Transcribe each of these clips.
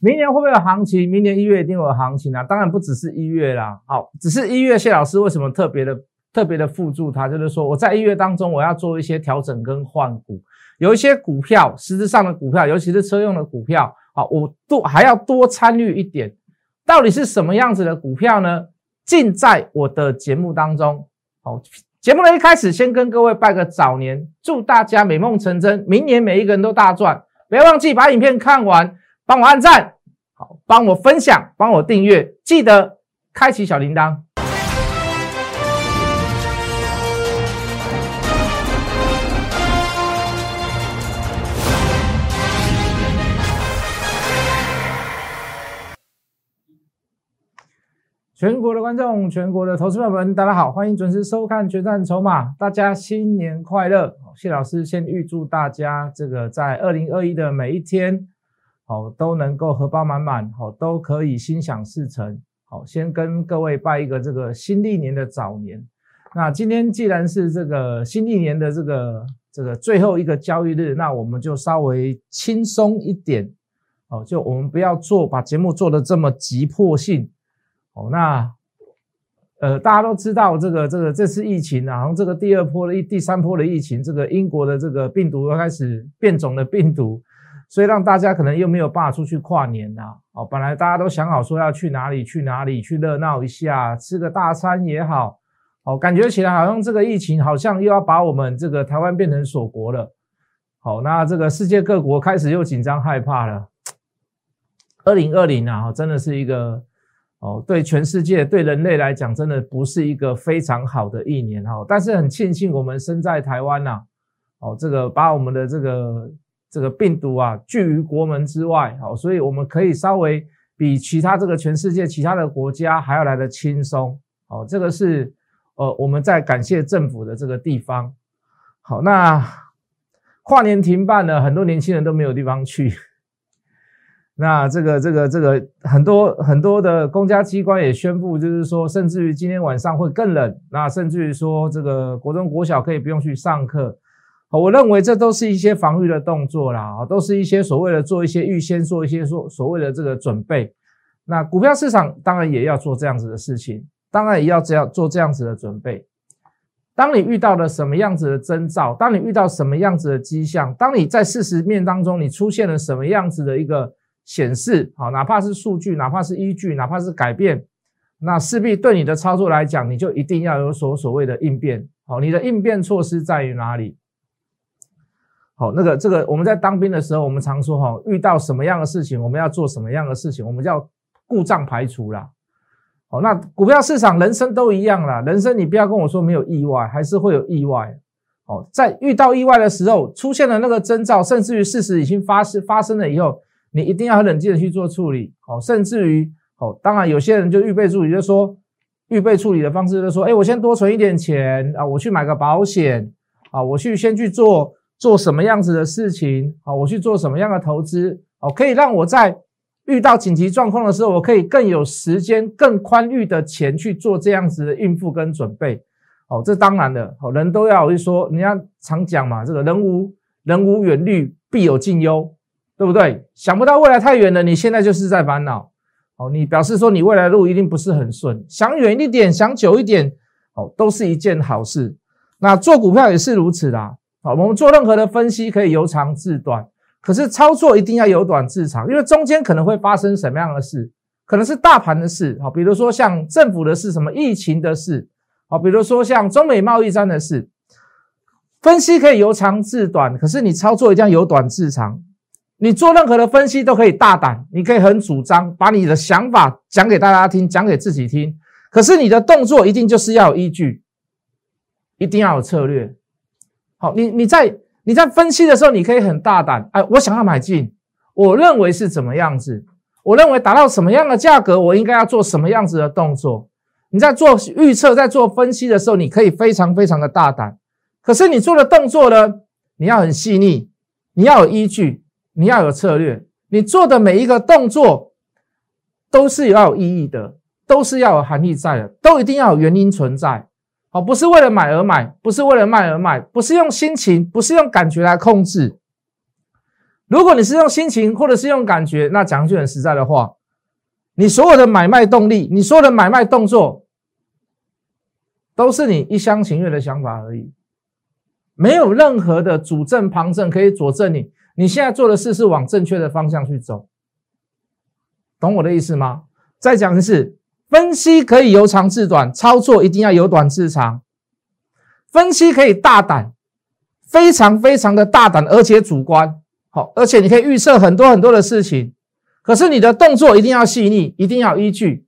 明年会不会有行情？明年一月一定有行情啊！当然不只是一月啦。好，只是一月，谢老师为什么特别的特别的附注他？就是说我在一月当中，我要做一些调整跟换股，有一些股票，实质上的股票，尤其是车用的股票，好，我多还要多参与一点。到底是什么样子的股票呢？尽在我的节目当中。好，节目的一开始，先跟各位拜个早年，祝大家美梦成真，明年每一个人都大赚。不要忘记把影片看完，帮我按赞，好，帮我分享，帮我订阅，记得开启小铃铛。全国的观众，全国的投资朋友们，大家好，欢迎准时收看《决战筹码》，大家新年快乐！谢老师先预祝大家这个在二零二一的每一天，好都能够荷包满满，好都可以心想事成。好，先跟各位拜一个这个新历年的早年。那今天既然是这个新历年的这个这个最后一个交易日，那我们就稍微轻松一点，哦，就我们不要做把节目做的这么急迫性。哦，那呃，大家都知道这个这个这次疫情啊，然后这个第二波的疫、第三波的疫情，这个英国的这个病毒又开始变种的病毒，所以让大家可能又没有办法出去跨年呐。哦，本来大家都想好说要去哪里去哪里去热闹一下，吃个大餐也好，哦，感觉起来好像这个疫情好像又要把我们这个台湾变成锁国了。好，那这个世界各国开始又紧张害怕了。二零二零啊，真的是一个。哦，对全世界、对人类来讲，真的不是一个非常好的一年哈。但是很庆幸我们身在台湾呐，哦，这个把我们的这个这个病毒啊拒于国门之外，好，所以我们可以稍微比其他这个全世界其他的国家还要来的轻松。哦，这个是呃我们在感谢政府的这个地方。好，那跨年停办了，很多年轻人都没有地方去。那这个这个这个很多很多的公家机关也宣布，就是说，甚至于今天晚上会更冷。那甚至于说，这个国中国小可以不用去上课。我认为这都是一些防御的动作啦，啊，都是一些所谓的做一些预先做一些所所谓的这个准备。那股票市场当然也要做这样子的事情，当然也要这样做这样子的准备。当你遇到了什么样子的征兆，当你遇到什么样子的迹象，当你在事实面当中你出现了什么样子的一个。显示好，哪怕是数据，哪怕是依据，哪怕是改变，那势必对你的操作来讲，你就一定要有所所谓的应变。好，你的应变措施在于哪里？好，那个这个我们在当兵的时候，我们常说哈，遇到什么样的事情，我们要做什么样的事情，我们叫故障排除啦。好，那股票市场、人生都一样啦。人生你不要跟我说没有意外，还是会有意外。哦，在遇到意外的时候，出现了那个征兆，甚至于事实已经发生发生了以后。你一定要很冷静的去做处理，哦，甚至于，哦，当然有些人就预备处理，就说预备处理的方式，就说，哎，我先多存一点钱啊，我去买个保险啊，我去先去做做什么样子的事情好，我去做什么样的投资，哦，可以让我在遇到紧急状况的时候，我可以更有时间、更宽裕的钱去做这样子的应付跟准备，哦，这当然的，哦，人都要就说，人家常讲嘛，这个人无人无远虑，必有近忧。对不对？想不到未来太远了，你现在就是在烦恼。哦，你表示说你未来路一定不是很顺，想远一点，想久一点，哦，都是一件好事。那做股票也是如此啦。好，我们做任何的分析可以由长至短，可是操作一定要由短至长，因为中间可能会发生什么样的事？可能是大盘的事，好，比如说像政府的事，什么疫情的事，好，比如说像中美贸易战的事。分析可以由长至短，可是你操作一定要由短至长。你做任何的分析都可以大胆，你可以很主张，把你的想法讲给大家听，讲给自己听。可是你的动作一定就是要有依据，一定要有策略。好，你你在你在分析的时候，你可以很大胆。哎，我想要买进，我认为是怎么样子？我认为达到什么样的价格，我应该要做什么样子的动作？你在做预测、在做分析的时候，你可以非常非常的大胆。可是你做的动作呢？你要很细腻，你要有依据。你要有策略，你做的每一个动作都是要有意义的，都是要有含义在的，都一定要有原因存在。好，不是为了买而买，不是为了卖而卖，不是用心情，不是用感觉来控制。如果你是用心情或者是用感觉，那讲句很实在的话，你所有的买卖动力，你所有的买卖动作，都是你一厢情愿的想法而已，没有任何的主证旁证可以佐证你你现在做的事是往正确的方向去走，懂我的意思吗？再讲一次，分析可以由长至短，操作一定要由短至长。分析可以大胆，非常非常的大胆，而且主观，好，而且你可以预测很多很多的事情。可是你的动作一定要细腻，一定要依据，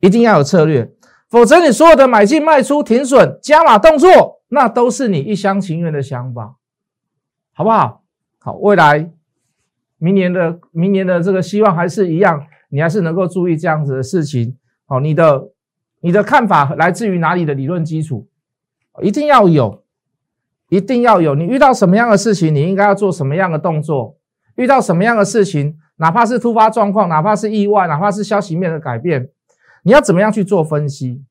一定要有策略，否则你所有的买进、卖出、停损、加码动作，那都是你一厢情愿的想法，好不好？好，未来明年的明年的这个希望还是一样。你还是能够注意这样子的事情，好，你的你的看法来自于哪里的理论基础，一定要有，一定要有。你遇到什么样的事情，你应该要做什么样的动作？遇到什么样的事情，哪怕是突发状况，哪怕是意外，哪怕是消息面的改变，你要怎么样去做分析？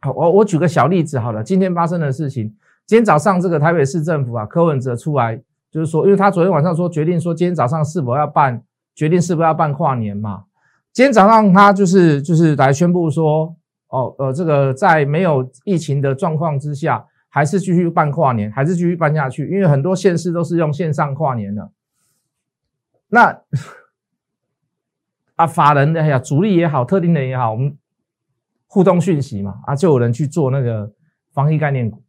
好，我我举个小例子好了，今天发生的事情，今天早上这个台北市政府啊，柯文哲出来就是说，因为他昨天晚上说决定说今天早上是否要办，决定是否要办跨年嘛。今天早上他就是就是来宣布说，哦呃，这个在没有疫情的状况之下，还是继续办跨年，还是继续办下去，因为很多县市都是用线上跨年的。那 啊，法人哎呀，主力也好，特定的也好，我们互动讯息嘛，啊，就有人去做那个防疫概念股。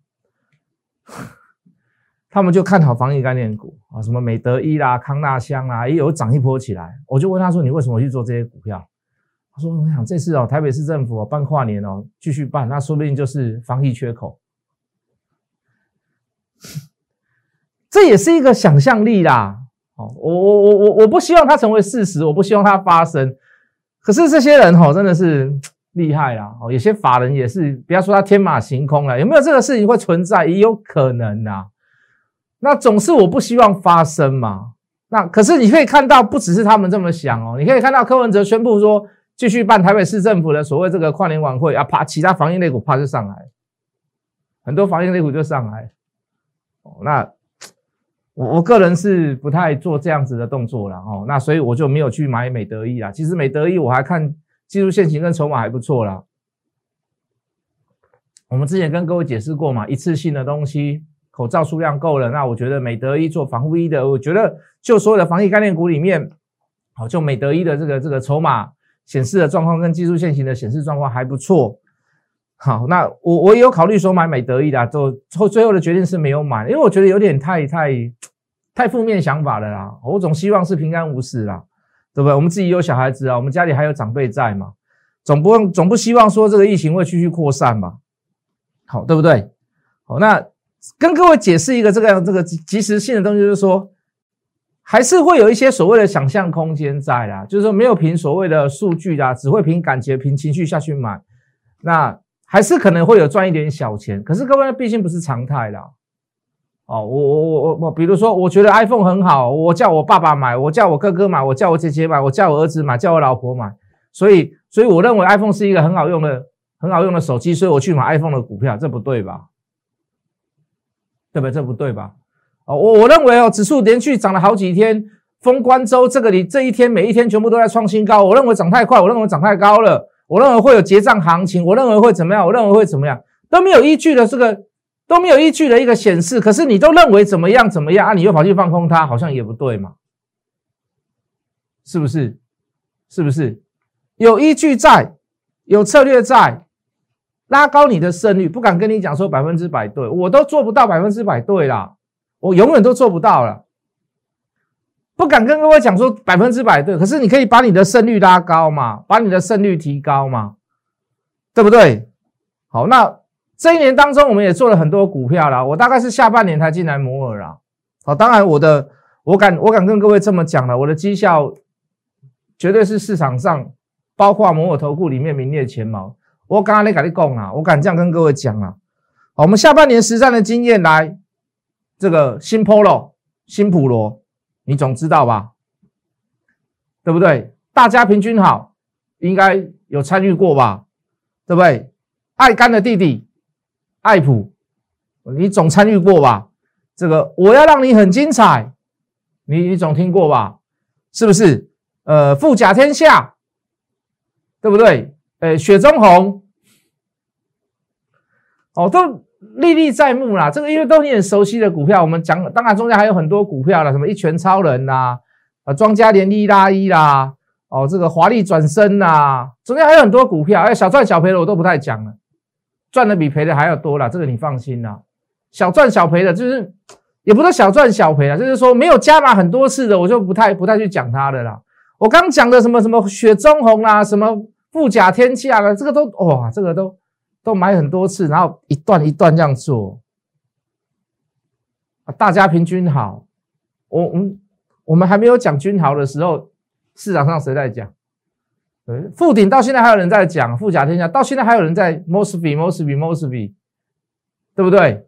他们就看好防疫概念股啊，什么美德一啦、康纳香啊，也有涨一波起来。我就问他说：“你为什么去做这些股票？”他说：“我想这次哦，台北市政府办跨年哦，继续办，那说不定就是防疫缺口。这也是一个想象力啦。哦，我我我我我不希望它成为事实，我不希望它发生。可是这些人哦，真的是 厉害啦！哦，有些法人也是，不要说他天马行空了，有没有这个事情会存在？也有可能啊。那总是我不希望发生嘛。那可是你可以看到，不只是他们这么想哦。你可以看到柯文哲宣布说继续办台北市政府的所谓这个跨年晚会啊，啪，其他防疫类股啪就上来，很多防疫类股就上来。哦，那我我个人是不太做这样子的动作了哦。那所以我就没有去买美德一啦。其实美德一我还看技术线型跟筹码还不错啦。我们之前跟各位解释过嘛，一次性的东西。口罩数量够了，那我觉得美德一做防护衣的，我觉得就所有的防疫概念股里面，好，就美德一的这个这个筹码显示的状况跟技术线型的显示状况还不错。好，那我我也有考虑说买美德一的，就后最后的决定是没有买，因为我觉得有点太太太负面想法了啦。我总希望是平安无事啦，对不对？我们自己有小孩子啊，我们家里还有长辈在嘛，总不总不希望说这个疫情会继续扩散嘛，好，对不对？好，那。跟各位解释一个这个这个及时性的东西，就是说，还是会有一些所谓的想象空间在啦，就是说没有凭所谓的数据啦，只会凭感觉、凭情绪下去买，那还是可能会有赚一点小钱。可是各位毕竟不是常态啦。哦，我我我我我，比如说，我觉得 iPhone 很好，我叫我爸爸买，我叫我哥哥买，我叫我姐姐买，我叫我儿子买，叫我老婆买，所以所以我认为 iPhone 是一个很好用的很好用的手机，所以我去买 iPhone 的股票，这不对吧？对不对？这不对吧？哦，我我认为哦，指数连续涨了好几天，封关周这个里这一天每一天全部都在创新高。我认为涨太快，我认为涨太高了，我认为会有结账行情，我认为会怎么样？我认为会怎么样？都没有依据的这个都没有依据的一个显示。可是你都认为怎么样怎么样啊？你又跑去放空它，好像也不对嘛？是不是？是不是？有依据在，有策略在。拉高你的胜率，不敢跟你讲说百分之百对，我都做不到百分之百对啦，我永远都做不到了。不敢跟各位讲说百分之百对，可是你可以把你的胜率拉高嘛，把你的胜率提高嘛，对不对？好，那这一年当中，我们也做了很多股票啦，我大概是下半年才进来摩尔啦。好，当然我的，我敢，我敢跟各位这么讲了，我的绩效绝对是市场上包括摩尔投顾里面名列前茅。我刚刚在跟你讲啊，我敢这样跟各位讲啊。好，我们下半年实战的经验来，这个新 Polo、新普罗，你总知道吧？对不对？大家平均好，应该有参与过吧？对不对？爱干的弟弟，爱普，你总参与过吧？这个我要让你很精彩，你你总听过吧？是不是？呃，富甲天下，对不对？呃，雪中红，哦，都历历在目啦。这个因为都你很熟悉的股票，我们讲，当然中间还有很多股票了，什么一拳超人呐，啊，庄家连一拉一啦，哦，这个华丽转身呐，中间还有很多股票，哎，小赚小赔的我都不太讲了，赚的比赔的还要多了，这个你放心啦。小赚小赔的，就是也不是小赚小赔啊，就是说没有加码很多次的，我就不太不太去讲它的啦。我刚讲的什么什么雪中红啦，什么富甲天下啦，这个都哇，这个都都买很多次，然后一段一段这样做啊，大家平均好。我我们我们还没有讲均好的时候，市场上谁在讲？对，富鼎到现在还有人在讲富甲天下，到现在还有人在 Mosby Mosby Mosby，对不对？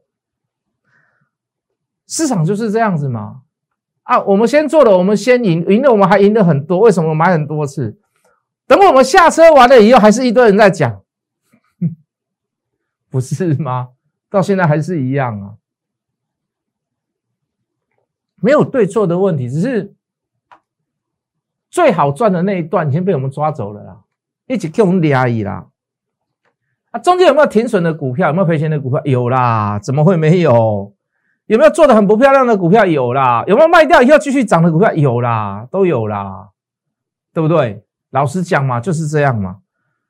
市场就是这样子嘛，啊，我们先做了，我们先赢，赢了我们还赢了很多，为什么买很多次？等我们下车完了以后，还是一堆人在讲，不是吗？到现在还是一样啊，没有对错的问题，只是最好赚的那一段已经被我们抓走了啦，一起给我们压抑啦。啊，中间有没有停损的股票？有没有赔钱的股票？有啦，怎么会没有？有没有做的很不漂亮的股票？有啦，有没有卖掉以后继续涨的股票？有啦，都有啦，对不对？老实讲嘛，就是这样嘛。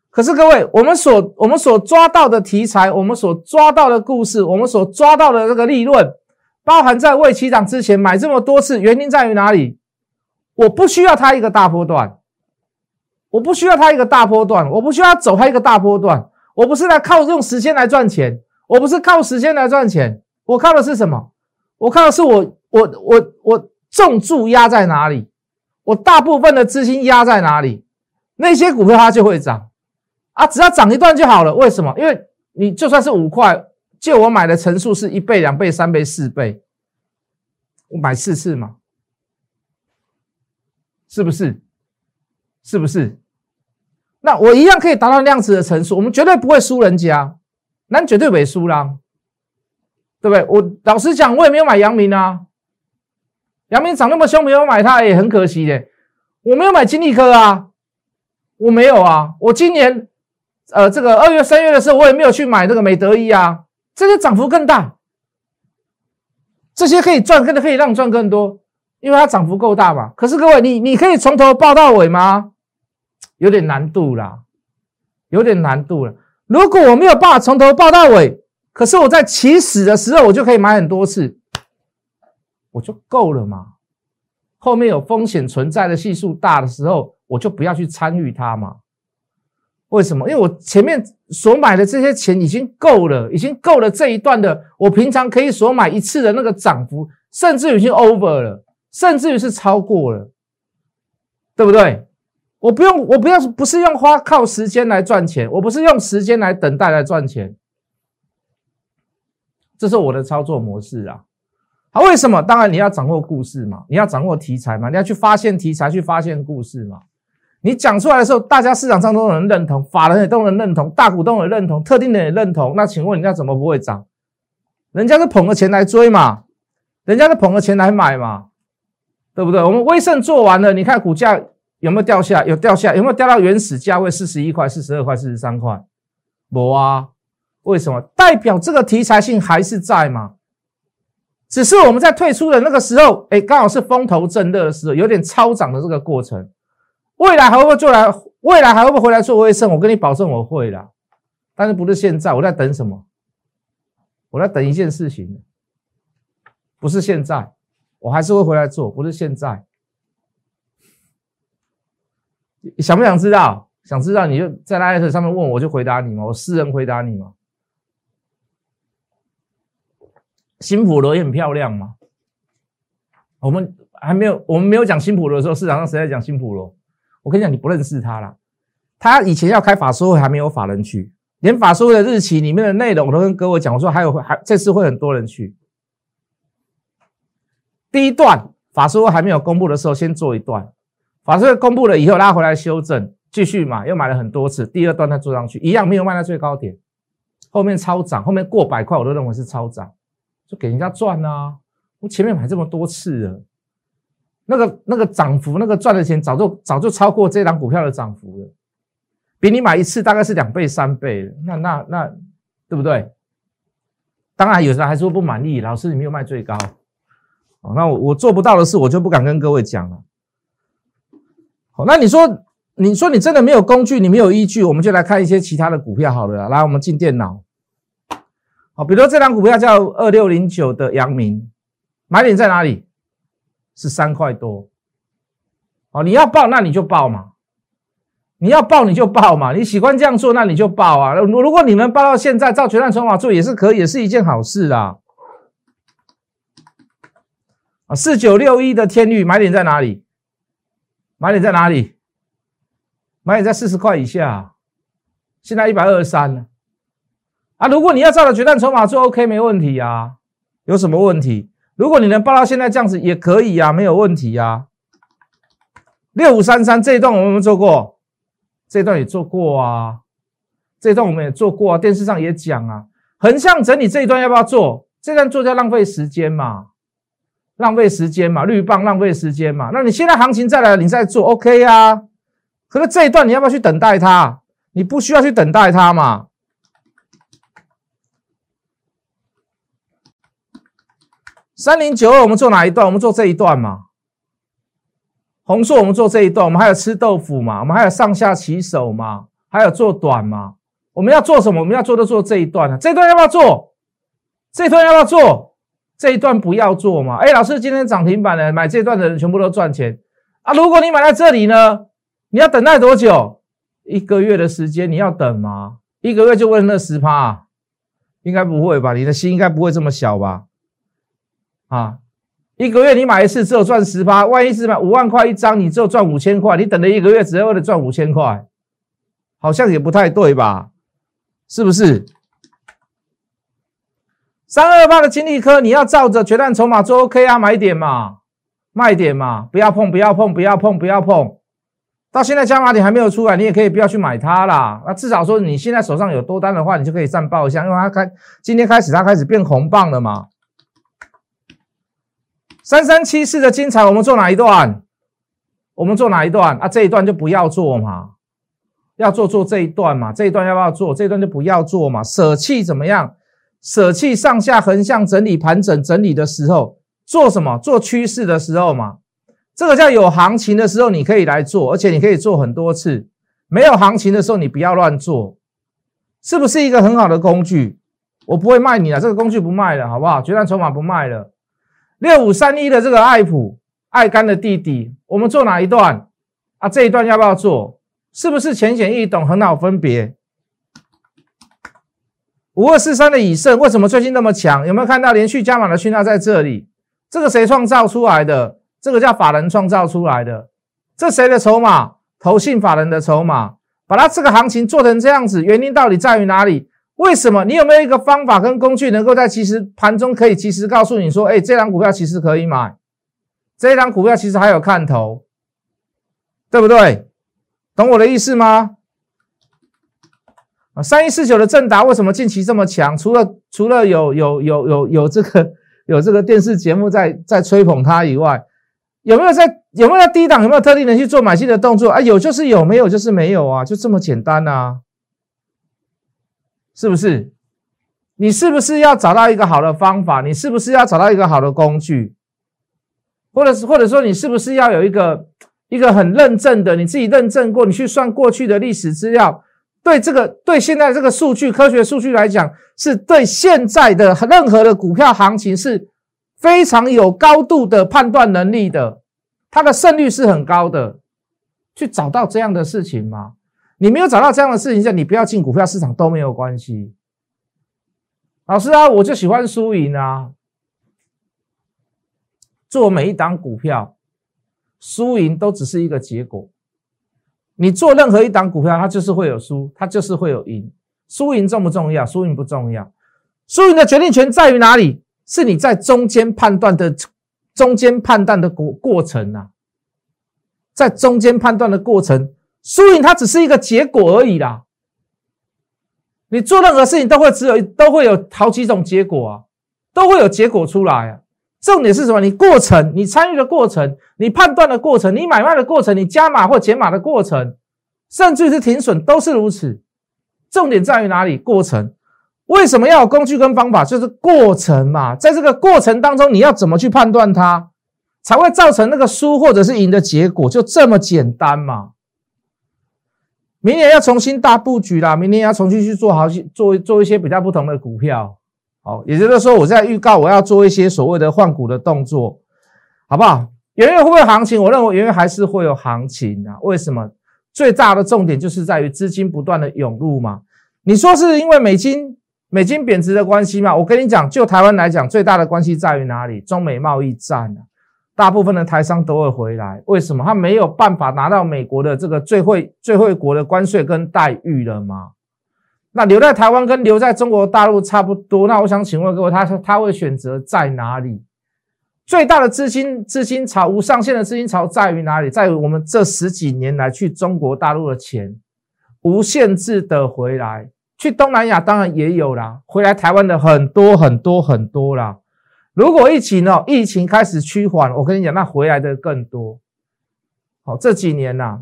可是各位，我们所我们所抓到的题材，我们所抓到的故事，我们所抓到的这个利润，包含在未起涨之前买这么多次，原因在于哪里？我不需要它一个大波段，我不需要它一个大波段，我不需要走它一个大波段，我不是来靠用时间来赚钱，我不是靠时间来赚钱。我靠的是什么？我靠的是我我我我重注压在哪里？我大部分的资金压在哪里？那些股票它就会涨啊！只要涨一段就好了。为什么？因为你就算是五块，就我买的层数是一倍、两倍、三倍、四倍，我买四次嘛，是不是？是不是？那我一样可以达到那样子的层数，我们绝对不会输人家，那绝对不会输啦。对不对？我老实讲，我也没有买阳明啊。阳明涨那么凶，没有买它也很可惜的。我没有买金利科啊，我没有啊。我今年呃，这个二月、三月的时候，我也没有去买这个美德一啊。这些涨幅更大，这些可以赚，更可以让赚更多，因为它涨幅够大嘛。可是各位，你你可以从头报到尾吗？有点难度啦，有点难度了。如果我没有办法从头报到尾。可是我在起始的时候，我就可以买很多次，我就够了嘛。后面有风险存在的系数大的时候，我就不要去参与它嘛。为什么？因为我前面所买的这些钱已经够了，已经够了这一段的，我平常可以所买一次的那个涨幅，甚至已经 over 了，甚至于是超过了，对不对？我不用，我不要，不是用花靠时间来赚钱，我不是用时间来等待来赚钱。这是我的操作模式啊！好，为什么？当然你要掌握故事嘛，你要掌握题材嘛，你要去发现题材，去发现故事嘛。你讲出来的时候，大家市场上都能认同，法人也都能认同，大股东也认同，特定的也认同。那请问人家怎么不会涨？人家是捧着钱来追嘛，人家是捧着钱来买嘛，对不对？我们威盛做完了，你看股价有没有掉下？有掉下？有没有掉到原始价位四十一块、四十二块、四十三块？没啊。为什么代表这个题材性还是在嘛？只是我们在退出的那个时候，哎，刚好是风头正热的时候，有点超涨的这个过程。未来还会不会做来？未来还会不会回来做微胜？我跟你保证，我会的。但是不是现在？我在等什么？我在等一件事情，不是现在，我还是会回来做，不是现在。想不想知道？想知道你就在拉 S 上面问，我就回答你嘛，我私人回答你嘛。新普罗也很漂亮嘛。我们还没有，我们没有讲新普罗的时候，市场上谁在讲新普罗？我跟你讲，你不认识他啦。他以前要开法说会，还没有法人去，连法说会的日期里面的内容，我都跟各位讲，我说还有还这次会很多人去。第一段法说会还没有公布的时候，先做一段。法说会公布了以后，拉回来修正，继续嘛，又买了很多次。第二段再做上去，一样没有卖到最高点，后面超涨，后面过百块，我都认为是超涨。就给人家赚啊！我前面买这么多次了，那个那个涨幅，那个赚的钱早就早就超过这档股票的涨幅了，比你买一次大概是两倍三倍那那那对不对？当然有时候还是不满意，老师你没有卖最高，哦，那我我做不到的事，我就不敢跟各位讲了。好，那你说你说你真的没有工具，你没有依据，我们就来看一些其他的股票好了。来，我们进电脑，好，比如这张股票叫二六零九的阳明，买点在哪里？是三块多，哦，你要报那你就报嘛，你要报你就报嘛，你喜欢这样做那你就报啊。如如果你能报到现在，照决战筹码做也是可以，也是一件好事啦。啊，四九六一的天域买点在哪里？买点在哪里？买点在四十块以下，现在一百二十三了。啊，如果你要照着决战筹码做，OK，没问题啊，有什么问题？如果你能报到现在这样子也可以呀，没有问题呀。六五三三这一段我们有没有做过？这一段也做过啊，这一段我们也做过啊，电视上也讲啊。横向整理这一段要不要做？这段做就浪费时间嘛，浪费时间嘛，绿棒浪费时间嘛。那你现在行情再来，你再做 OK 呀。可是这一段你要不要去等待它？你不需要去等待它嘛。三零九二，我们做哪一段？我们做这一段嘛。红硕，我们做这一段。我们还有吃豆腐嘛？我们还有上下起手嘛？还有做短嘛？我们要做什么？我们要做的做这一段啊。这一段要不要做？这一段要不要做？这一段不要做嘛？哎，老师，今天涨停板的买这段的人全部都赚钱啊！如果你买在这里呢，你要等待多久？一个月的时间你要等吗？一个月就为了那十趴？应该不会吧？你的心应该不会这么小吧？啊，一个月你买一次只有赚十八，万一是买五万块一张，你只有赚五千块，你等了一个月只为了赚五千块，好像也不太对吧？是不是？三二八的金利科，你要照着决战筹码做 OK 啊，买点嘛，卖点嘛，不要碰，不要碰，不要碰，不要碰。到现在加码点还没有出来，你也可以不要去买它啦。那至少说你现在手上有多单的话，你就可以上报一下，因为它开今天开始它开始变红棒了嘛。三三七四的精彩，我们做哪一段？我们做哪一段啊？这一段就不要做嘛，要做做这一段嘛。这一段要不要做？这一段就不要做嘛。舍弃怎么样？舍弃上下横向整理盘整整理的时候，做什么？做趋势的时候嘛。这个叫有行情的时候，你可以来做，而且你可以做很多次。没有行情的时候，你不要乱做，是不是一个很好的工具？我不会卖你了，这个工具不卖了，好不好？决战筹码不卖了。六五三一的这个爱普爱干的弟弟，我们做哪一段啊？这一段要不要做？是不是浅显易懂，很好分别？五二四三的以盛为什么最近那么强？有没有看到连续加码的讯号在这里？这个谁创造出来的？这个叫法人创造出来的。这谁的筹码？投信法人的筹码，把它这个行情做成这样子，原因到底在于哪里？为什么？你有没有一个方法跟工具，能够在其实盘中可以及时告诉你说，哎，这张股票其实可以买，这张股票其实还有看头，对不对？懂我的意思吗？啊，三一四九的正达为什么近期这么强？除了除了有有有有有这个有这个电视节目在在吹捧它以外，有没有在有没有在低档有没有特定人去做买进的动作啊？有就是有，没有就是没有啊，就这么简单啊。是不是？你是不是要找到一个好的方法？你是不是要找到一个好的工具？或者是或者说你是不是要有一个一个很认证的？你自己认证过，你去算过去的历史资料，对这个对现在这个数据科学数据来讲，是对现在的任何的股票行情是非常有高度的判断能力的，它的胜率是很高的。去找到这样的事情吗？你没有找到这样的事情下，你不要进股票市场都没有关系。老师啊，我就喜欢输赢啊。做每一档股票，输赢都只是一个结果。你做任何一档股票，它就是会有输，它就是会有赢。输赢重不重要？输赢不重要。输赢的决定权在于哪里？是你在中间判断的中间判断的过过程啊，在中间判断的过程。输赢它只是一个结果而已啦。你做任何事情都会只有都会有好几种结果啊，都会有结果出来啊。重点是什么？你过程，你参与的过程，你判断的过程，你买卖的过程，你加码或减码的过程，甚至是停损，都是如此。重点在于哪里？过程。为什么要有工具跟方法？就是过程嘛。在这个过程当中，你要怎么去判断它，才会造成那个输或者是赢的结果？就这么简单嘛。明年要重新大布局啦，明年要重新去做好做做一些比较不同的股票。好，也就是说，我在预告我要做一些所谓的换股的动作，好不好？元月会不会行情？我认为元月还是会有行情啊。为什么？最大的重点就是在于资金不断的涌入嘛。你说是因为美金？美金贬值的关系嘛，我跟你讲，就台湾来讲，最大的关系在于哪里？中美贸易战啊，大部分的台商都会回来。为什么？他没有办法拿到美国的这个最惠最惠国的关税跟待遇了吗？那留在台湾跟留在中国大陆差不多。那我想请问各位，他他会选择在哪里？最大的资金资金潮，无上限的资金潮在于哪里？在于我们这十几年来去中国大陆的钱无限制的回来。去东南亚当然也有啦，回来台湾的很多很多很多啦。如果疫情哦，疫情开始趋缓，我跟你讲，那回来的更多。好，这几年呐，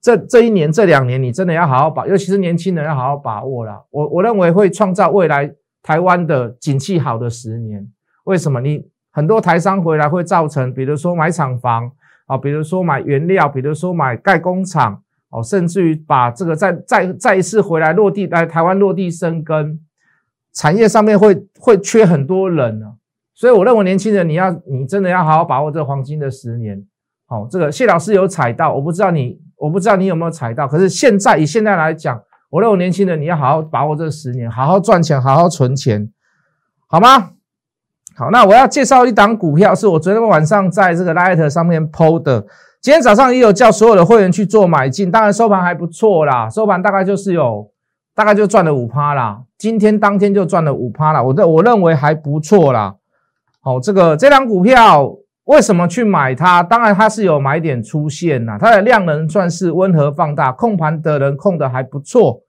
这这一年这两年，你真的要好好把，尤其是年轻人要好好把握啦。我我认为会创造未来台湾的景气好的十年。为什么？你很多台商回来会造成，比如说买厂房啊，比如说买原料，比如说买盖工厂。哦，甚至于把这个再再再一次回来落地来台湾落地生根，产业上面会会缺很多人呢，所以我认为年轻人你要你真的要好好把握这黄金的十年。好，这个谢老师有踩到，我不知道你我不知道你有没有踩到，可是现在以现在来讲，我认为年轻人你要好好把握这十年，好好赚钱，好好存钱，好吗？好，那我要介绍一档股票，是我昨天晚上在这个 Light 上面 PO 的。今天早上也有叫所有的会员去做买进，当然收盘还不错啦，收盘大概就是有大概就赚了五趴啦。今天当天就赚了五趴啦，我的我认为还不错啦。好，这个这张股票为什么去买它？当然它是有买点出现呐，它的量能算是温和放大，控盘的人控的还不错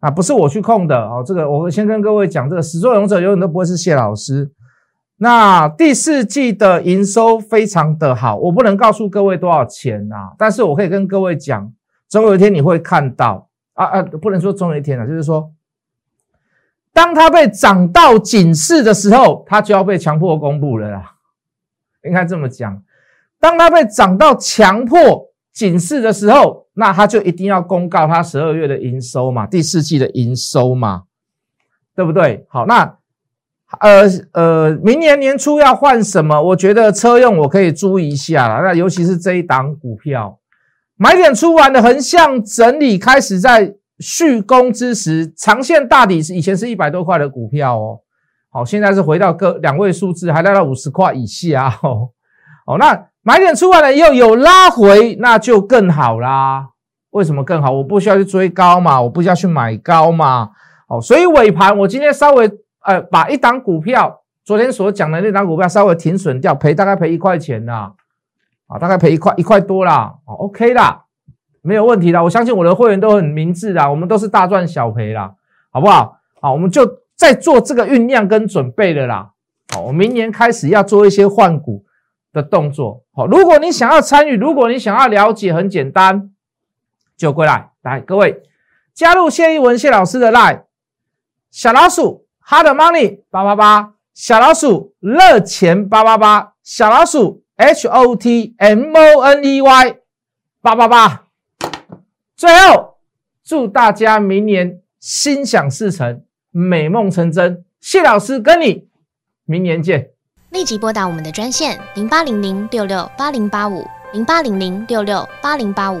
啊，不是我去控的哦。这个我先跟各位讲，这个始作俑者永远都不会是谢老师。那第四季的营收非常的好，我不能告诉各位多少钱啊，但是我可以跟各位讲，总有一天你会看到啊啊，不能说总有一天啊，就是说，当它被涨到警示的时候，它就要被强迫公布了啦，应该这么讲，当它被涨到强迫警示的时候，那它就一定要公告它十二月的营收嘛，第四季的营收嘛，对不对？好，那。呃呃，明年年初要换什么？我觉得车用我可以注意一下了。那尤其是这一档股票，买点出完的横向整理开始在续攻之时，长线大底是以前是一百多块的股票哦，好，现在是回到个两位数字，还来到五十块以下哦。哦，那买点出完了以后有拉回，那就更好啦。为什么更好？我不需要去追高嘛，我不需要去买高嘛。好，所以尾盘我今天稍微。呃，把一档股票，昨天所讲的那档股票稍微停损掉，赔大概赔一块钱啦，啊，大概赔一块一块多啦，哦，OK 啦，没有问题的，我相信我的会员都很明智的，我们都是大赚小赔啦，好不好？好，我们就在做这个酝酿跟准备的啦，好，我明年开始要做一些换股的动作，好，如果你想要参与，如果你想要了解，很简单，就过来，来各位加入谢一文谢老师的 line 小老鼠。Hard Money 八八八，小老鼠热钱八八八，小老鼠 H O T M O N E Y 八八八。最后，祝大家明年心想事成，美梦成真。谢老师跟你明年见。立即拨打我们的专线零八零零六六八零八五。零八零零六六八零八五